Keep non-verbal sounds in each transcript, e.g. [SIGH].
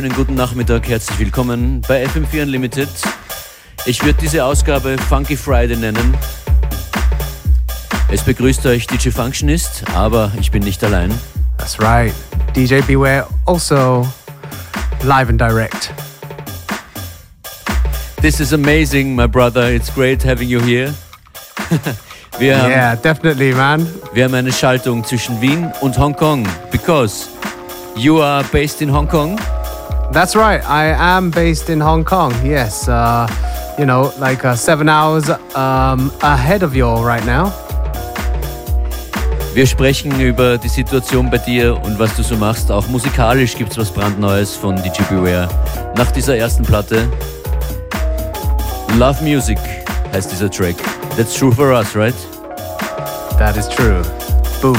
Schönen guten Nachmittag, herzlich willkommen bei FM4 Unlimited. Ich würde diese Ausgabe Funky Friday nennen. Es begrüßt euch DJ Functionist, aber ich bin nicht allein. That's right. DJ Beware also live and direct. This is amazing, my brother. It's great having you here. [LAUGHS] wir haben, yeah, definitely, man. Wir haben eine Schaltung zwischen Wien und Hongkong, because you are based in Hong Kong. That's right. I am based in Hong Kong. Yes, uh, you know, like uh, seven hours um, ahead of you all right now. Wir sprechen über die Situation bei dir und was du so machst. Auch musikalisch gibt es was brandneues von DJ Beware. Nach dieser ersten Platte. Love Music heißt dieser Track. That's true for us, right? That is true. Boom.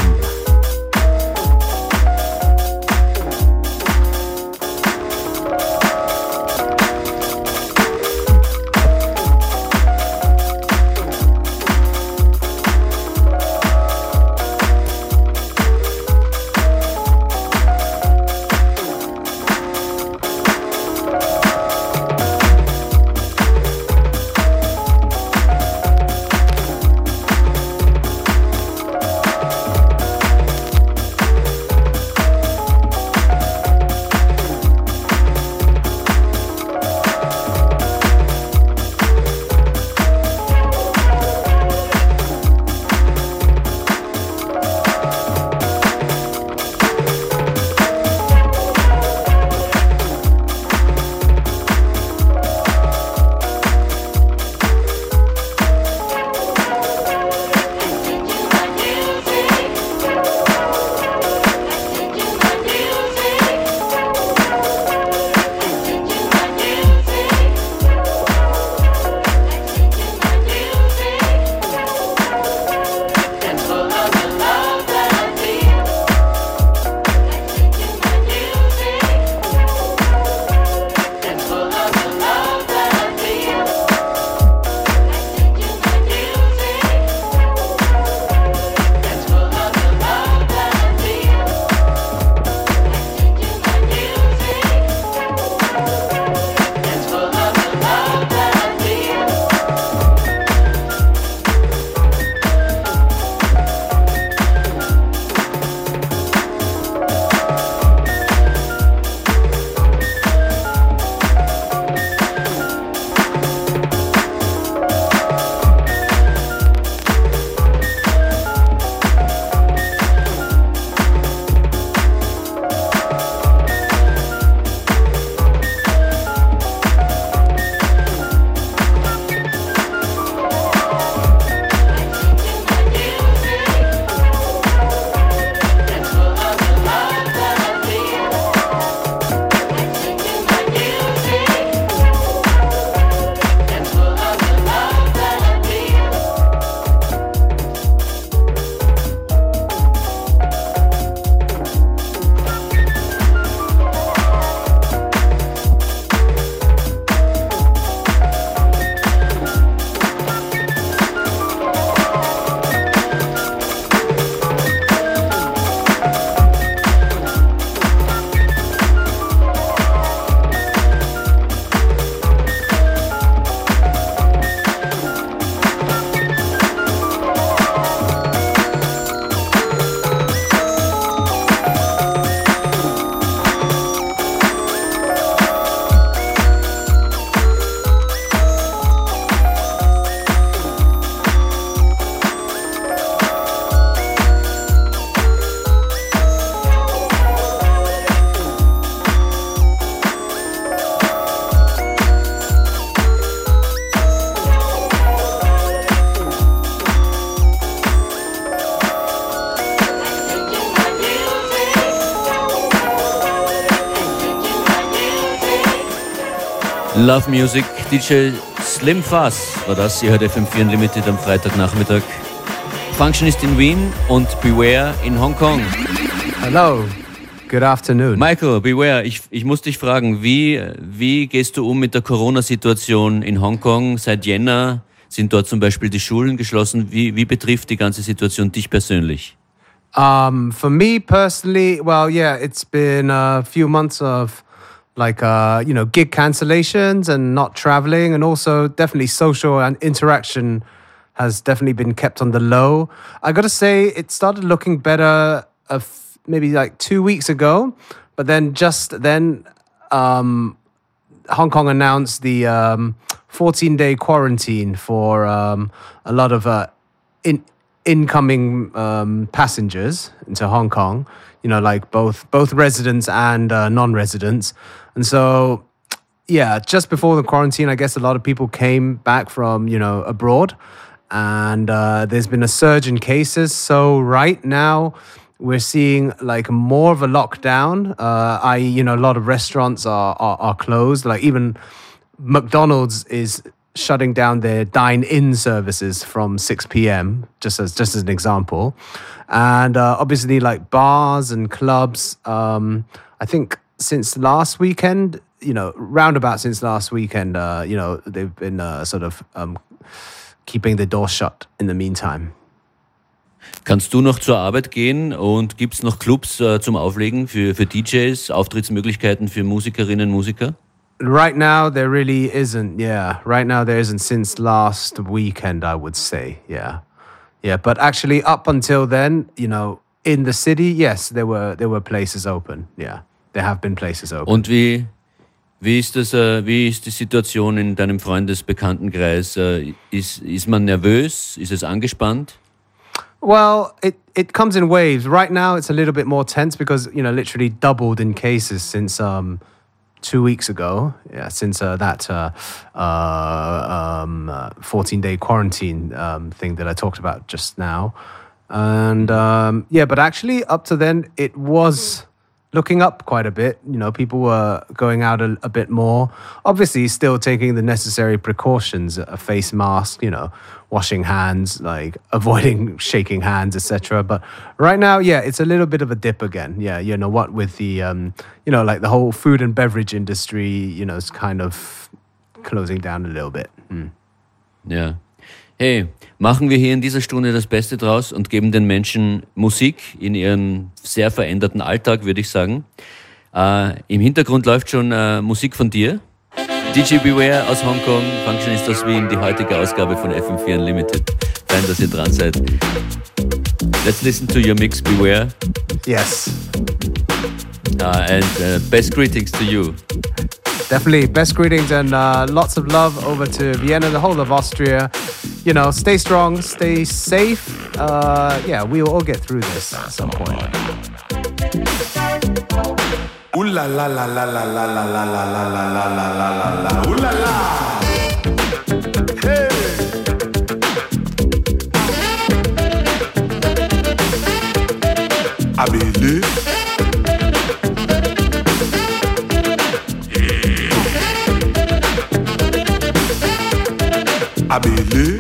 Love Music. DJ Slim Fuzz war das. Ihr hört FM4 Unlimited am Freitagnachmittag. Functionist in Wien und Beware in Hongkong. Hello. Good afternoon. Michael, Beware, ich, ich muss dich fragen, wie, wie gehst du um mit der Corona-Situation in Hongkong? Seit Jänner sind dort zum Beispiel die Schulen geschlossen. Wie, wie betrifft die ganze Situation dich persönlich? Um, for me personally, well, yeah, it's been a few months of like uh, you know gig cancellations and not traveling, and also definitely social and interaction has definitely been kept on the low. I got to say, it started looking better maybe like two weeks ago, but then just then, um, Hong Kong announced the um, 14 day quarantine for um, a lot of uh, in, incoming um, passengers into Hong Kong. You know, like both both residents and uh, non-residents, and so yeah, just before the quarantine, I guess a lot of people came back from you know abroad, and uh, there's been a surge in cases. So right now, we're seeing like more of a lockdown. Uh, I, you know, a lot of restaurants are, are, are closed. Like even McDonald's is shutting down their dine-in services from 6 p.m. just as just as an example, and uh, obviously like bars and clubs. Um, I think since last weekend, you know, roundabout since last weekend, uh, you know, they've been uh, sort of um, keeping the door shut in the meantime. Kannst du noch zur Arbeit gehen und gibt es noch Clubs äh, zum Auflegen für, für DJs, Auftrittsmöglichkeiten für Musikerinnen und Musiker? Right now, there really isn't. Yeah, right now there isn't since last weekend, I would say. Yeah, yeah. But actually, up until then, you know, in the city, yes, there were there were places open. Yeah, there have been places open. Und wie wie ist das? Äh, wie ist die Situation in deinem Freundesbekanntenkreis? Äh, ist ist man nervös? Ist es angespannt? Well, it, it comes in waves. Right now, it's a little bit more tense because you know literally doubled in cases since um, two weeks ago. Yeah, since uh, that uh, uh, um, 14 day quarantine um, thing that I talked about just now. And um, yeah, but actually, up to then, it was looking up quite a bit. You know, people were going out a, a bit more. Obviously, still taking the necessary precautions, a face mask, you know, washing hands, like [LAUGHS] avoiding shaking hands, etc. But right now, yeah, it's a little bit of a dip again. Yeah, you know what with the um, you know like the whole food and beverage industry, you know, is kind of closing down a little bit. Mm. Ja. Hey, machen wir hier in dieser Stunde das Beste draus und geben den Menschen Musik in ihrem sehr veränderten Alltag, würde ich sagen. Äh, Im Hintergrund läuft schon äh, Musik von dir. DJ Beware aus Hongkong, Functionist Wien, die heutige Ausgabe von FM4 Unlimited. Fein, dass ihr dran seid. Let's listen to your mix, Beware. Yes. Uh, and uh, best greetings to you. Definitely, best greetings and uh, lots of love over to Vienna, the whole of Austria. You know, stay strong, stay safe. Uh, yeah, we will all get through this at some point. Hey Abele Abele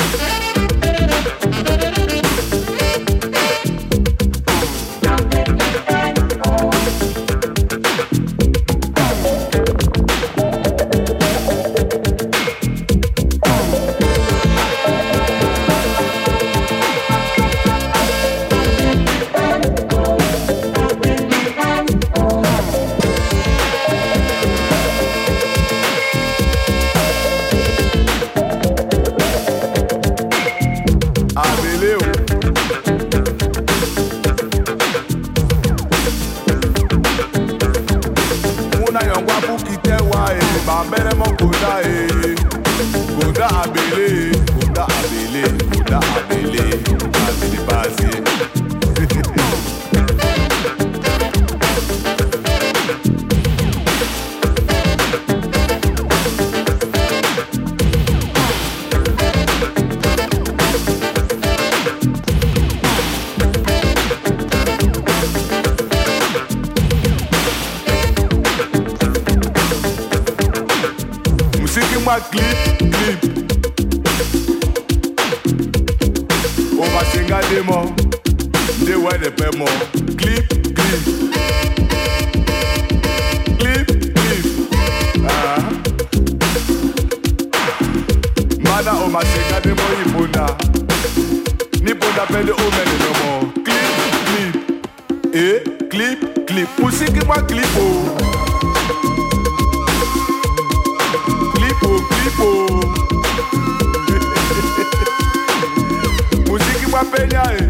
muziki mwapenya e eh.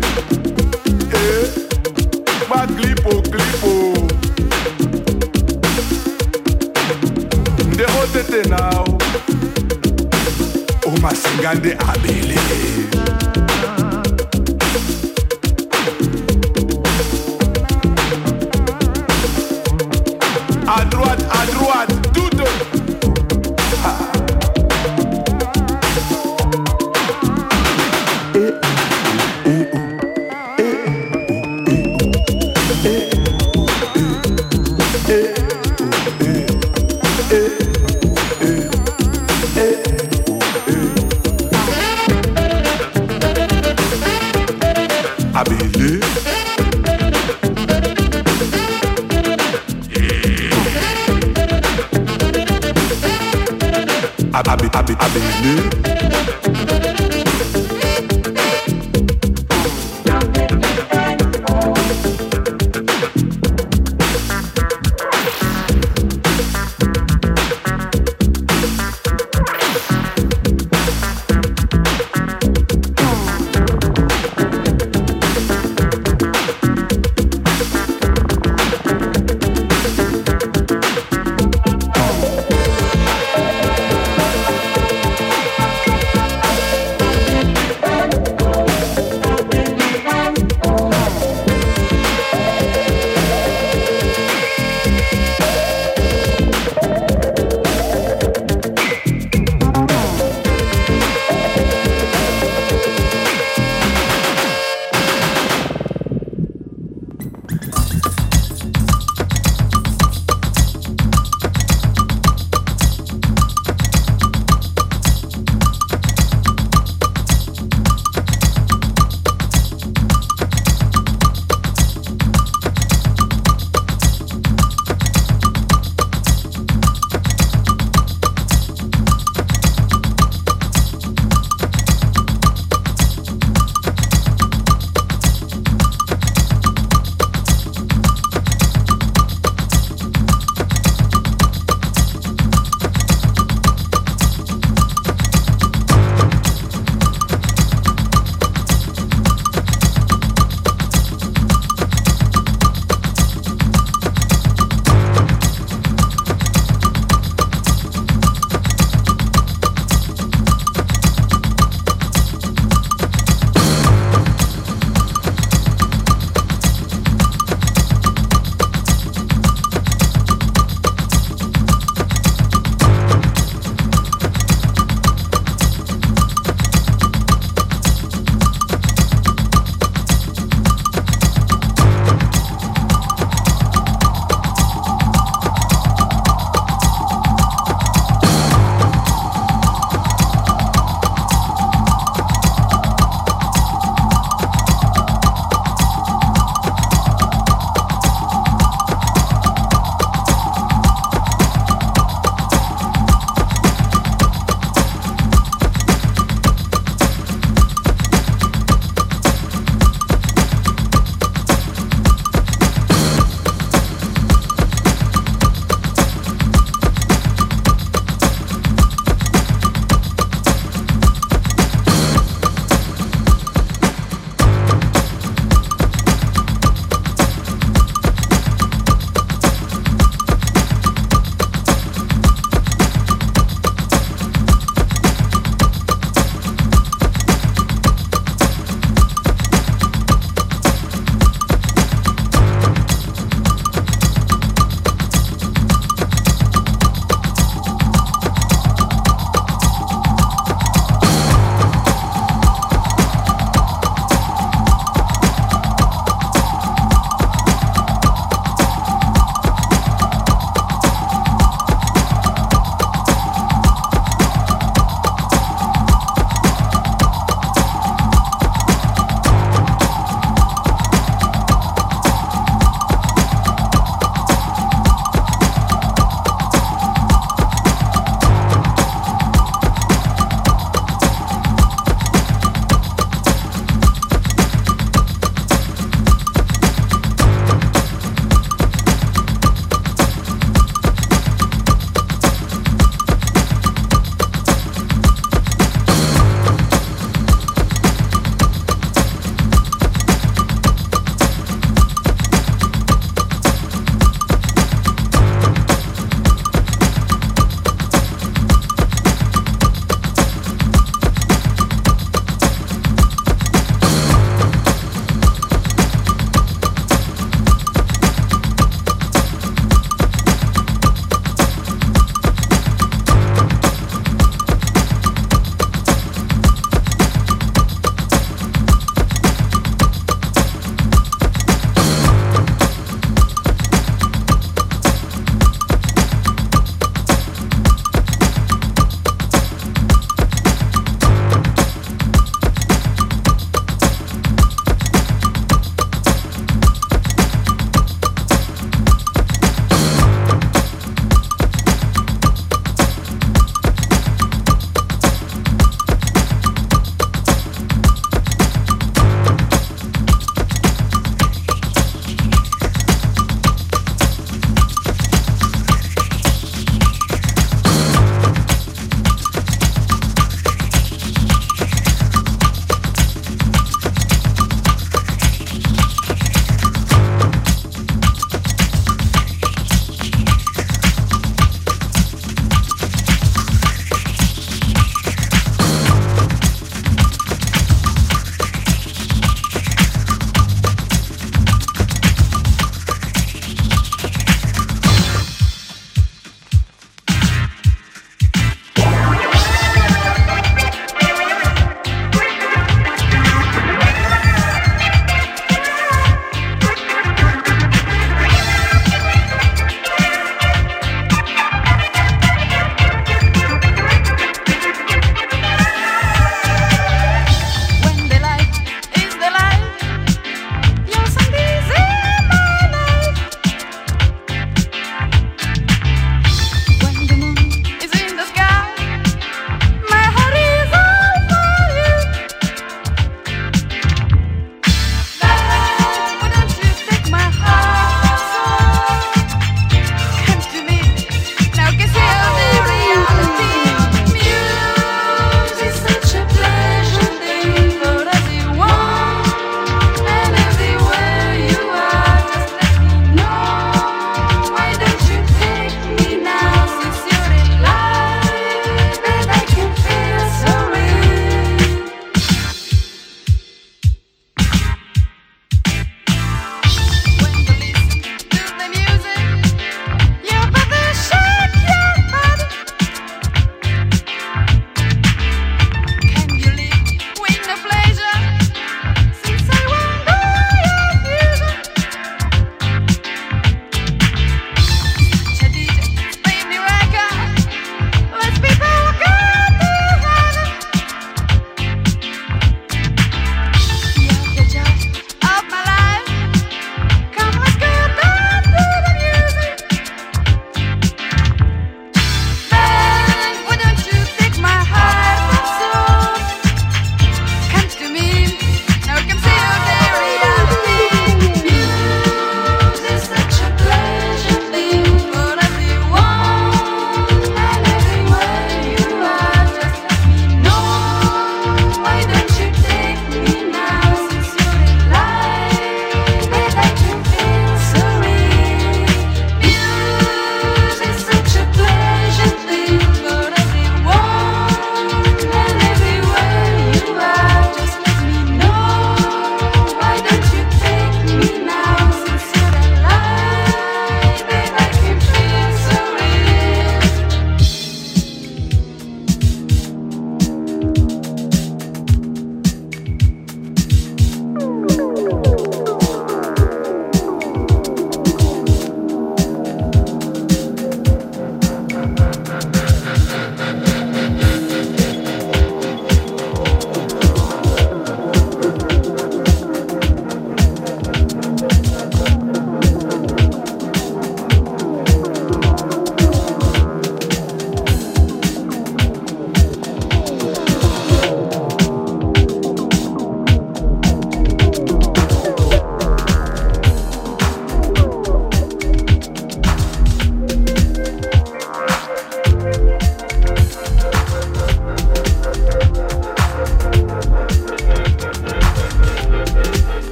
e eh? mwa klipo oh, klipo oh. nde otete nawo umasinga nde abele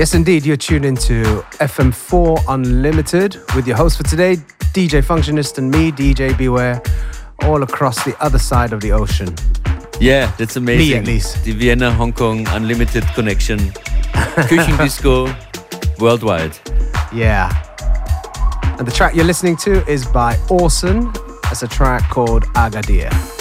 Yes, indeed. You're tuned into FM4 Unlimited with your host for today, DJ Functionist, and me, DJ Beware, all across the other side of the ocean. Yeah, that's amazing. Me at least. The Vienna Hong Kong Unlimited Connection. [LAUGHS] Küchendisco worldwide. Yeah. And the track you're listening to is by Orson. It's a track called Agadir.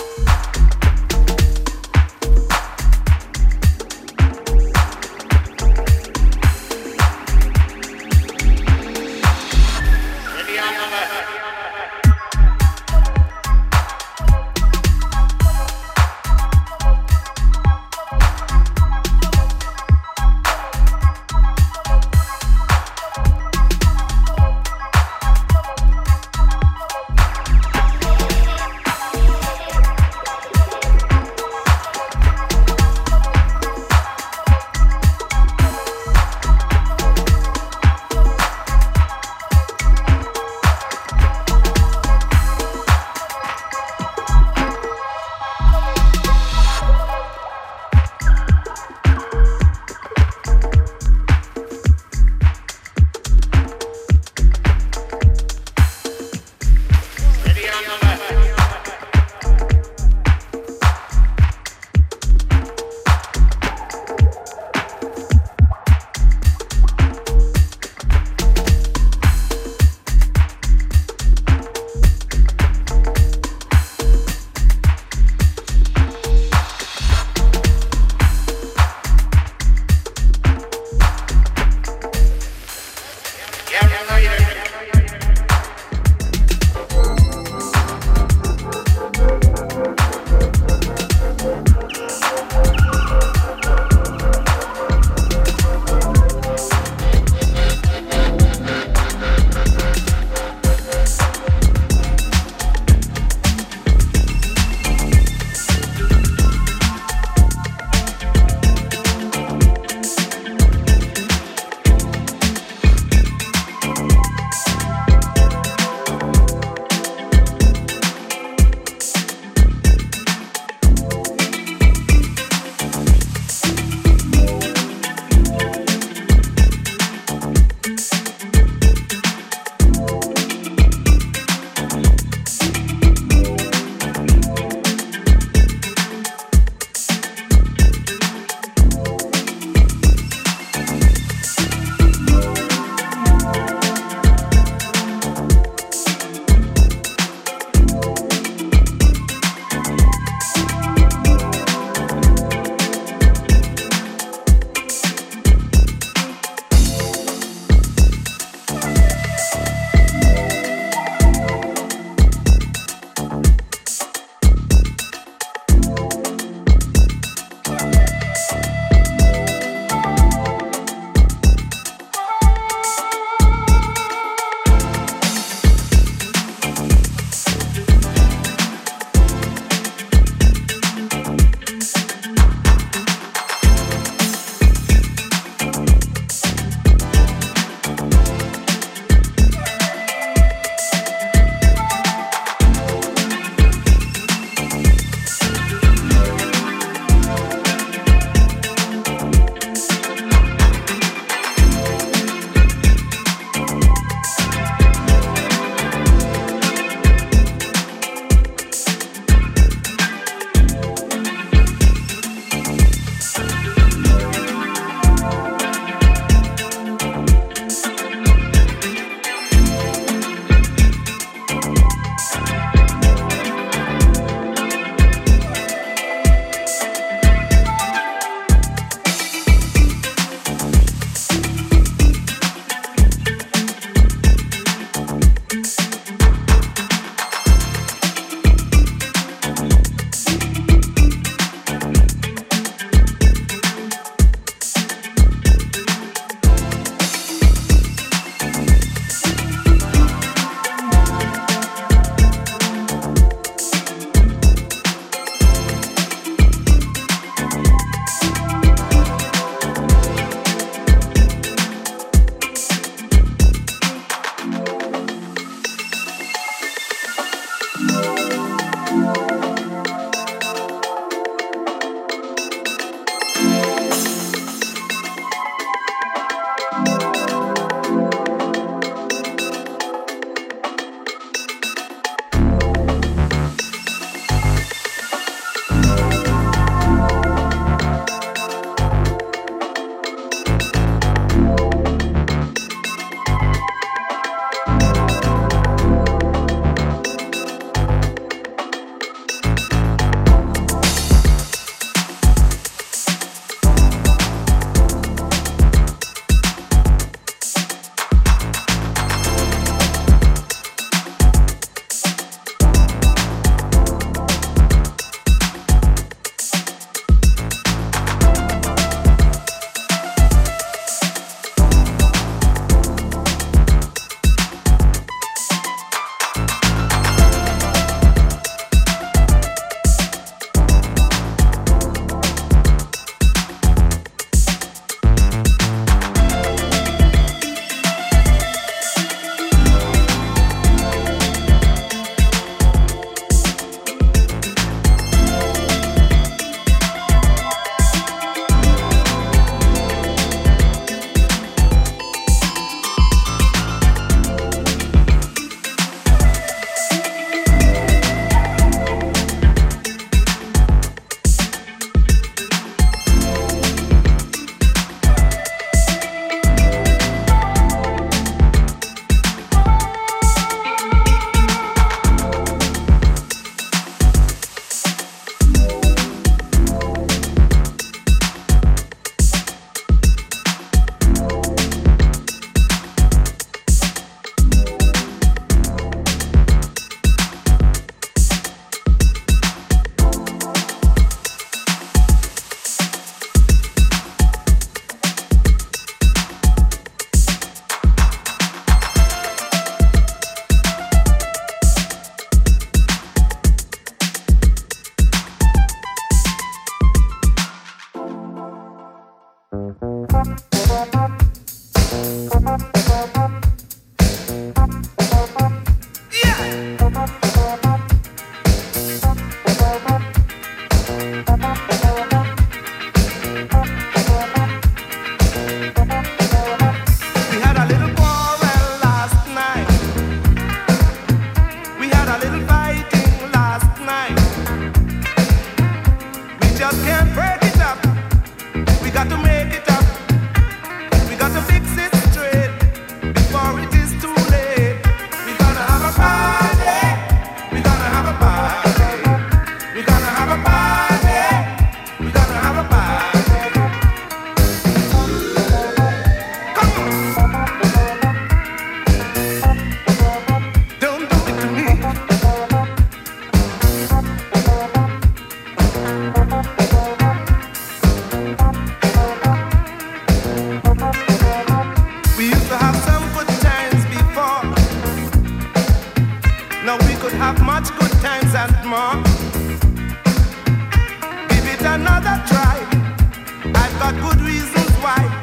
reasons why.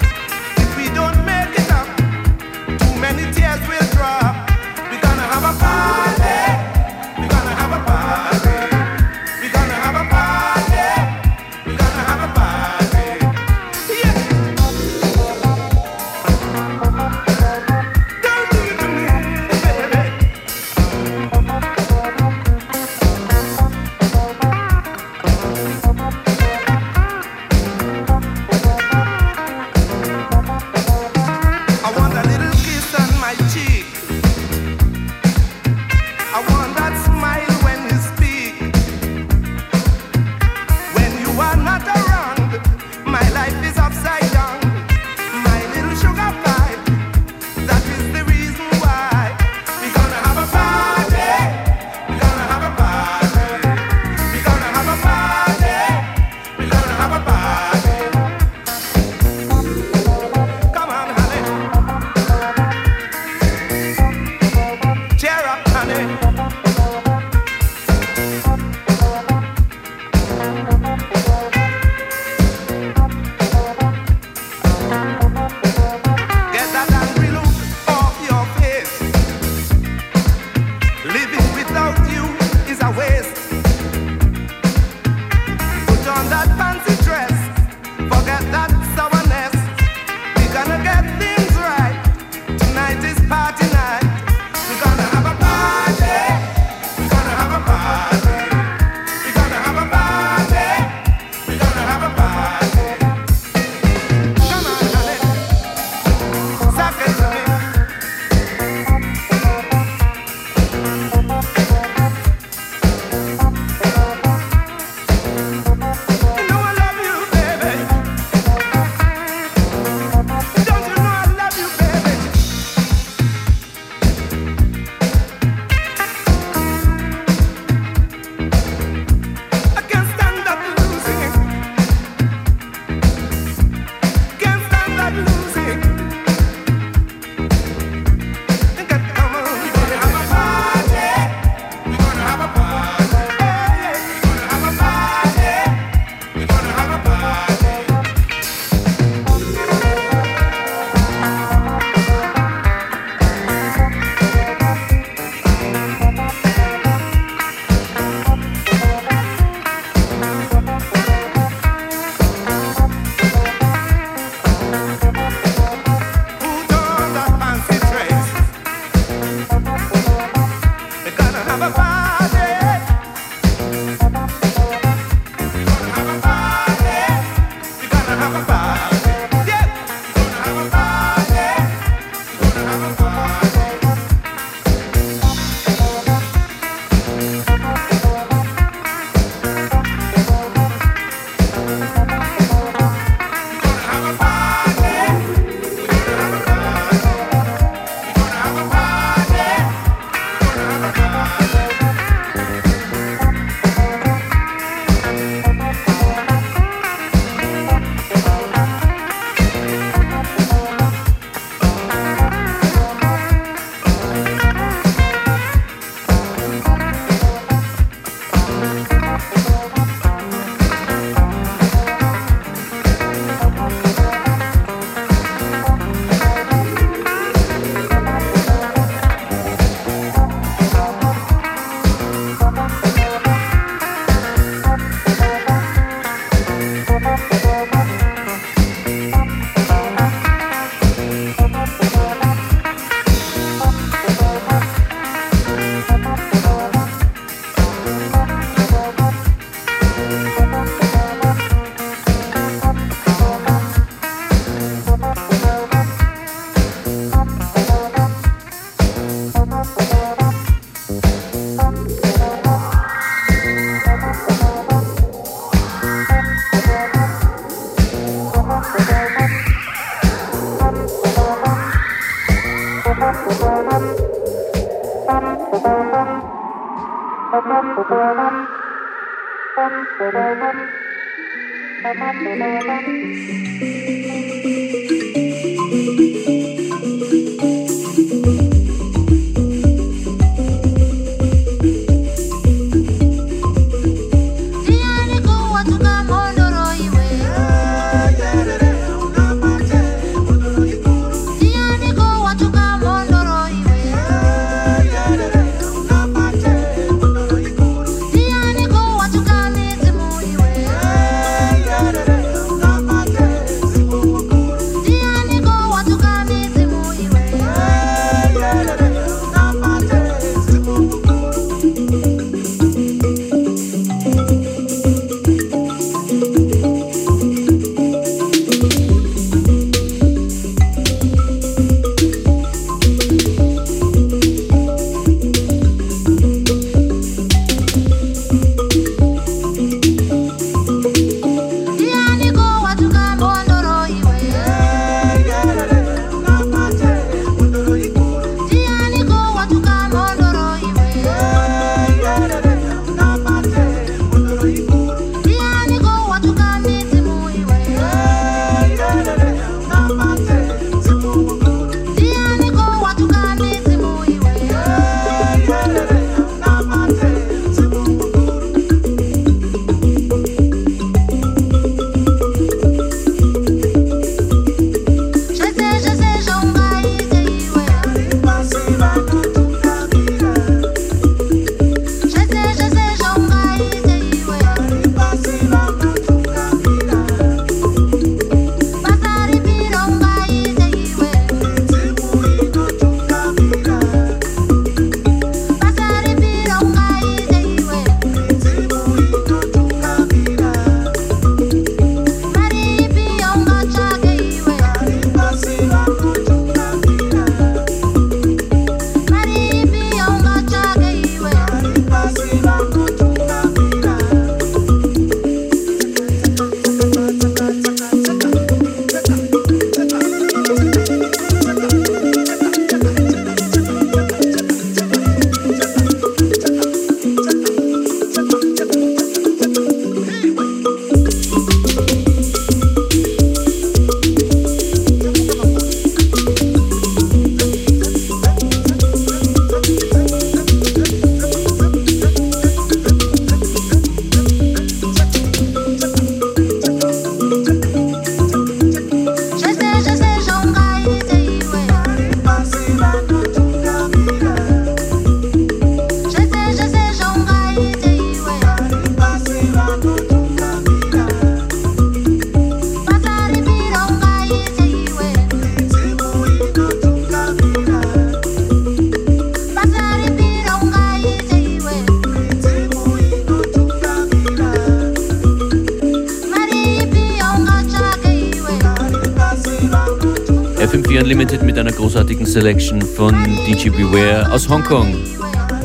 Beware aus Hong Kong.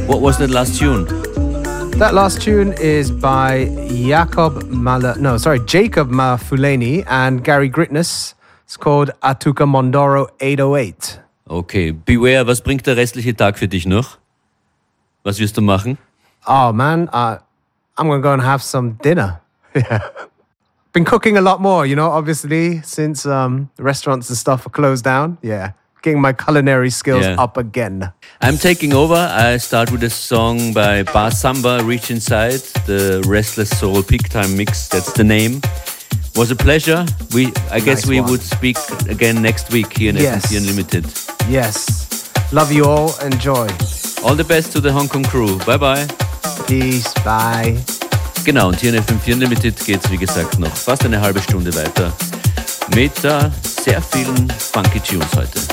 What was that last tune? That last tune is by Jacob Mala, no, sorry, Jacob Mafuleni and Gary Gritness. It's called Atuka Mondoro 808. Okay, Beware, was bringt der restliche Tag für dich noch? Was wirst du machen? Oh man, uh, I'm gonna go and have some dinner. [LAUGHS] Yeah. Been cooking a lot more, you know, obviously, since um, restaurants and stuff are closed down. Yeah my culinary skills yeah. up again. I'm taking over. I start with a song by Bah Samba, Reach Inside, the Restless Soul Peak Time Mix. That's the name. Was a pleasure. We, I nice guess we one. would speak again next week here in yes. FM4 Unlimited. Yes. Love you all. Enjoy. All the best to the Hong Kong crew. Bye bye. Peace. Bye. Genau, und hier in FM4 Unlimited geht es wie gesagt noch fast eine halbe Stunde weiter mit uh, sehr vielen funky Tunes heute.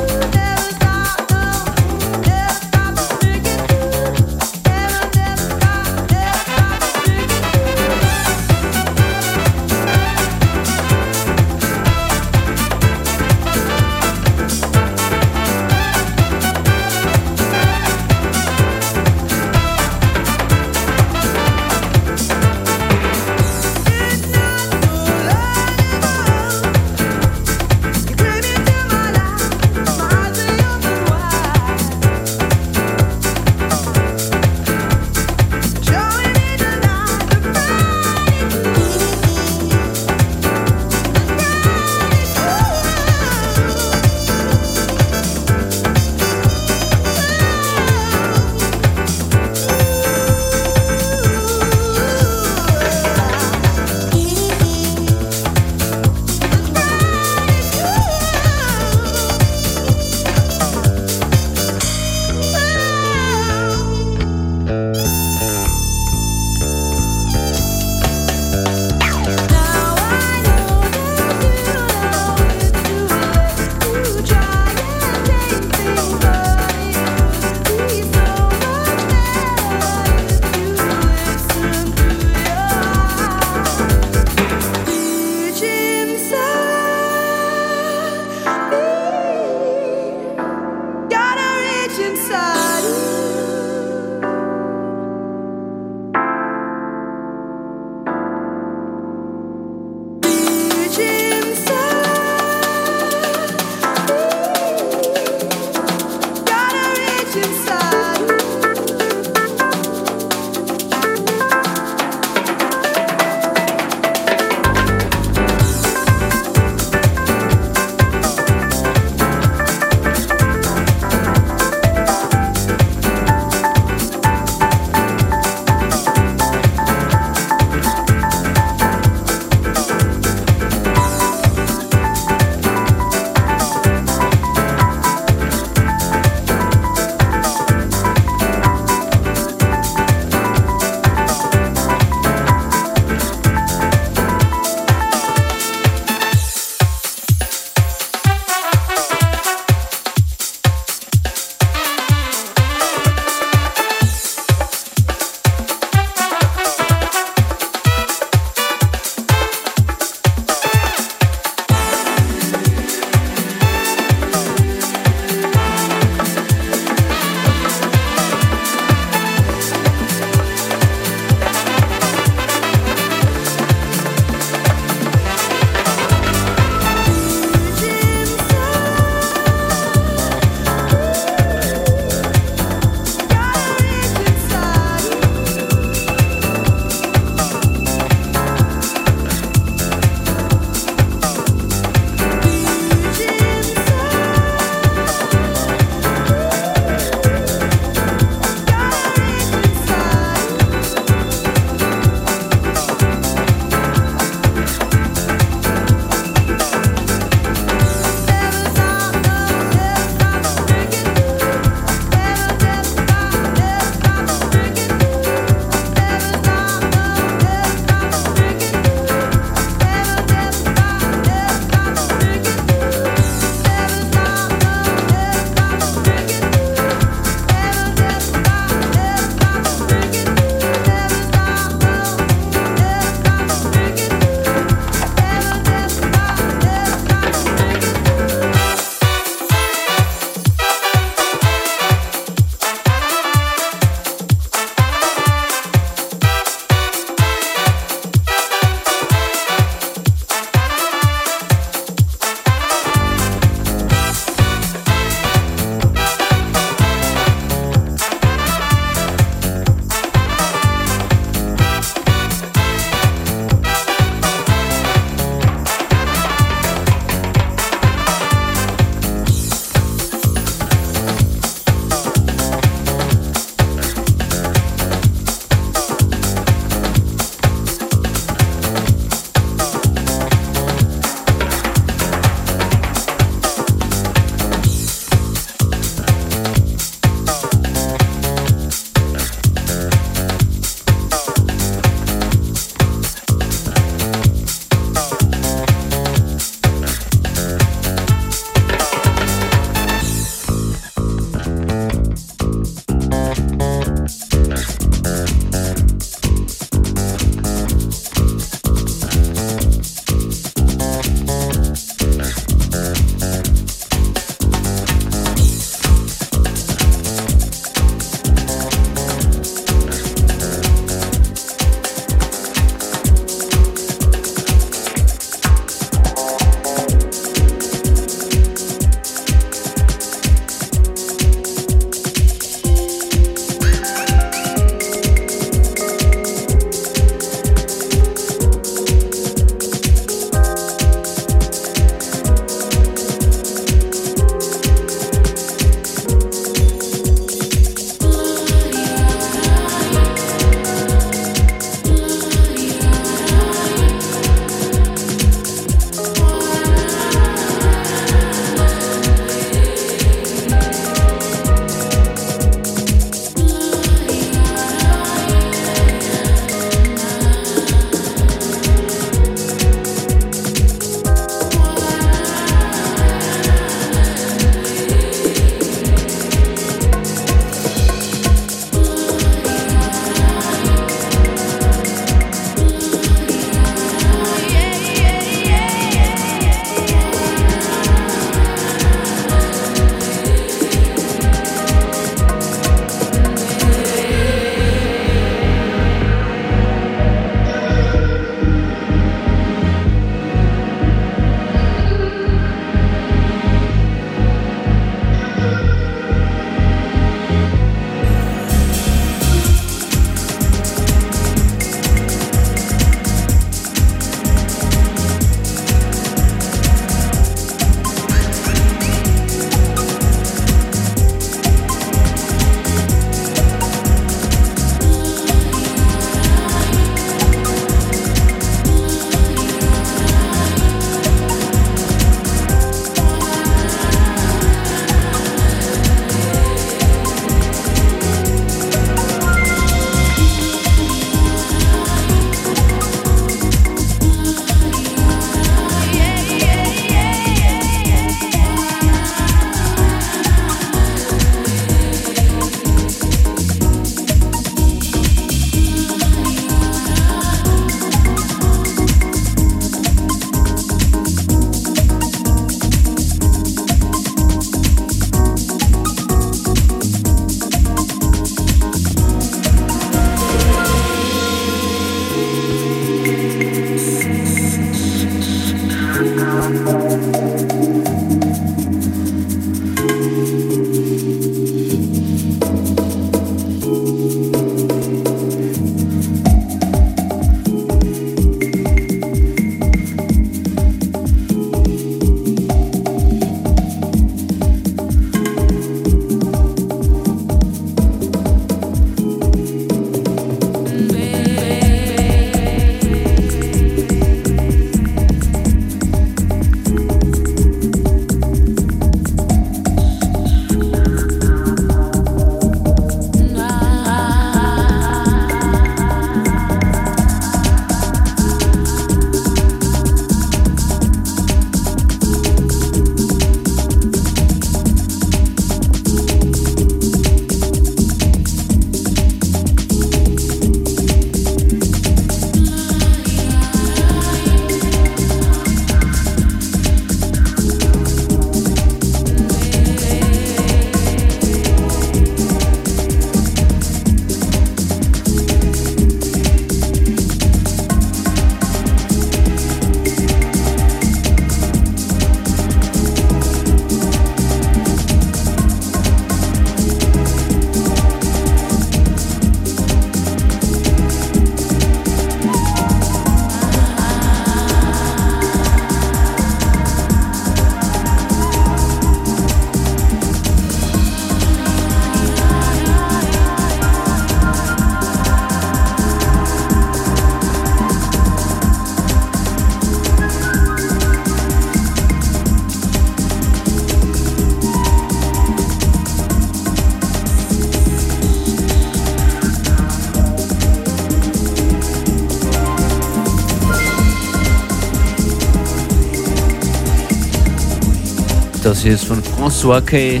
Das hier ist von François K.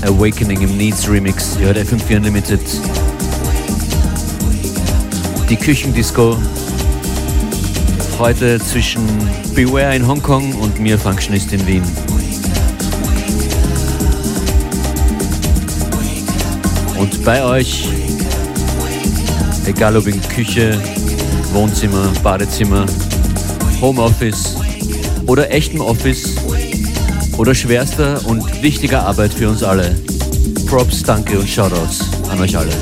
Awakening im Needs Remix. Ihr hört FM4 Unlimited. Die Küchendisco. Heute zwischen Beware in Hongkong und mir Functionist in Wien. Und bei euch, egal ob in Küche, Wohnzimmer, Badezimmer, Homeoffice oder echtem Office oder schwerster und wichtiger Arbeit für uns alle. Props, danke und Shoutouts an euch alle.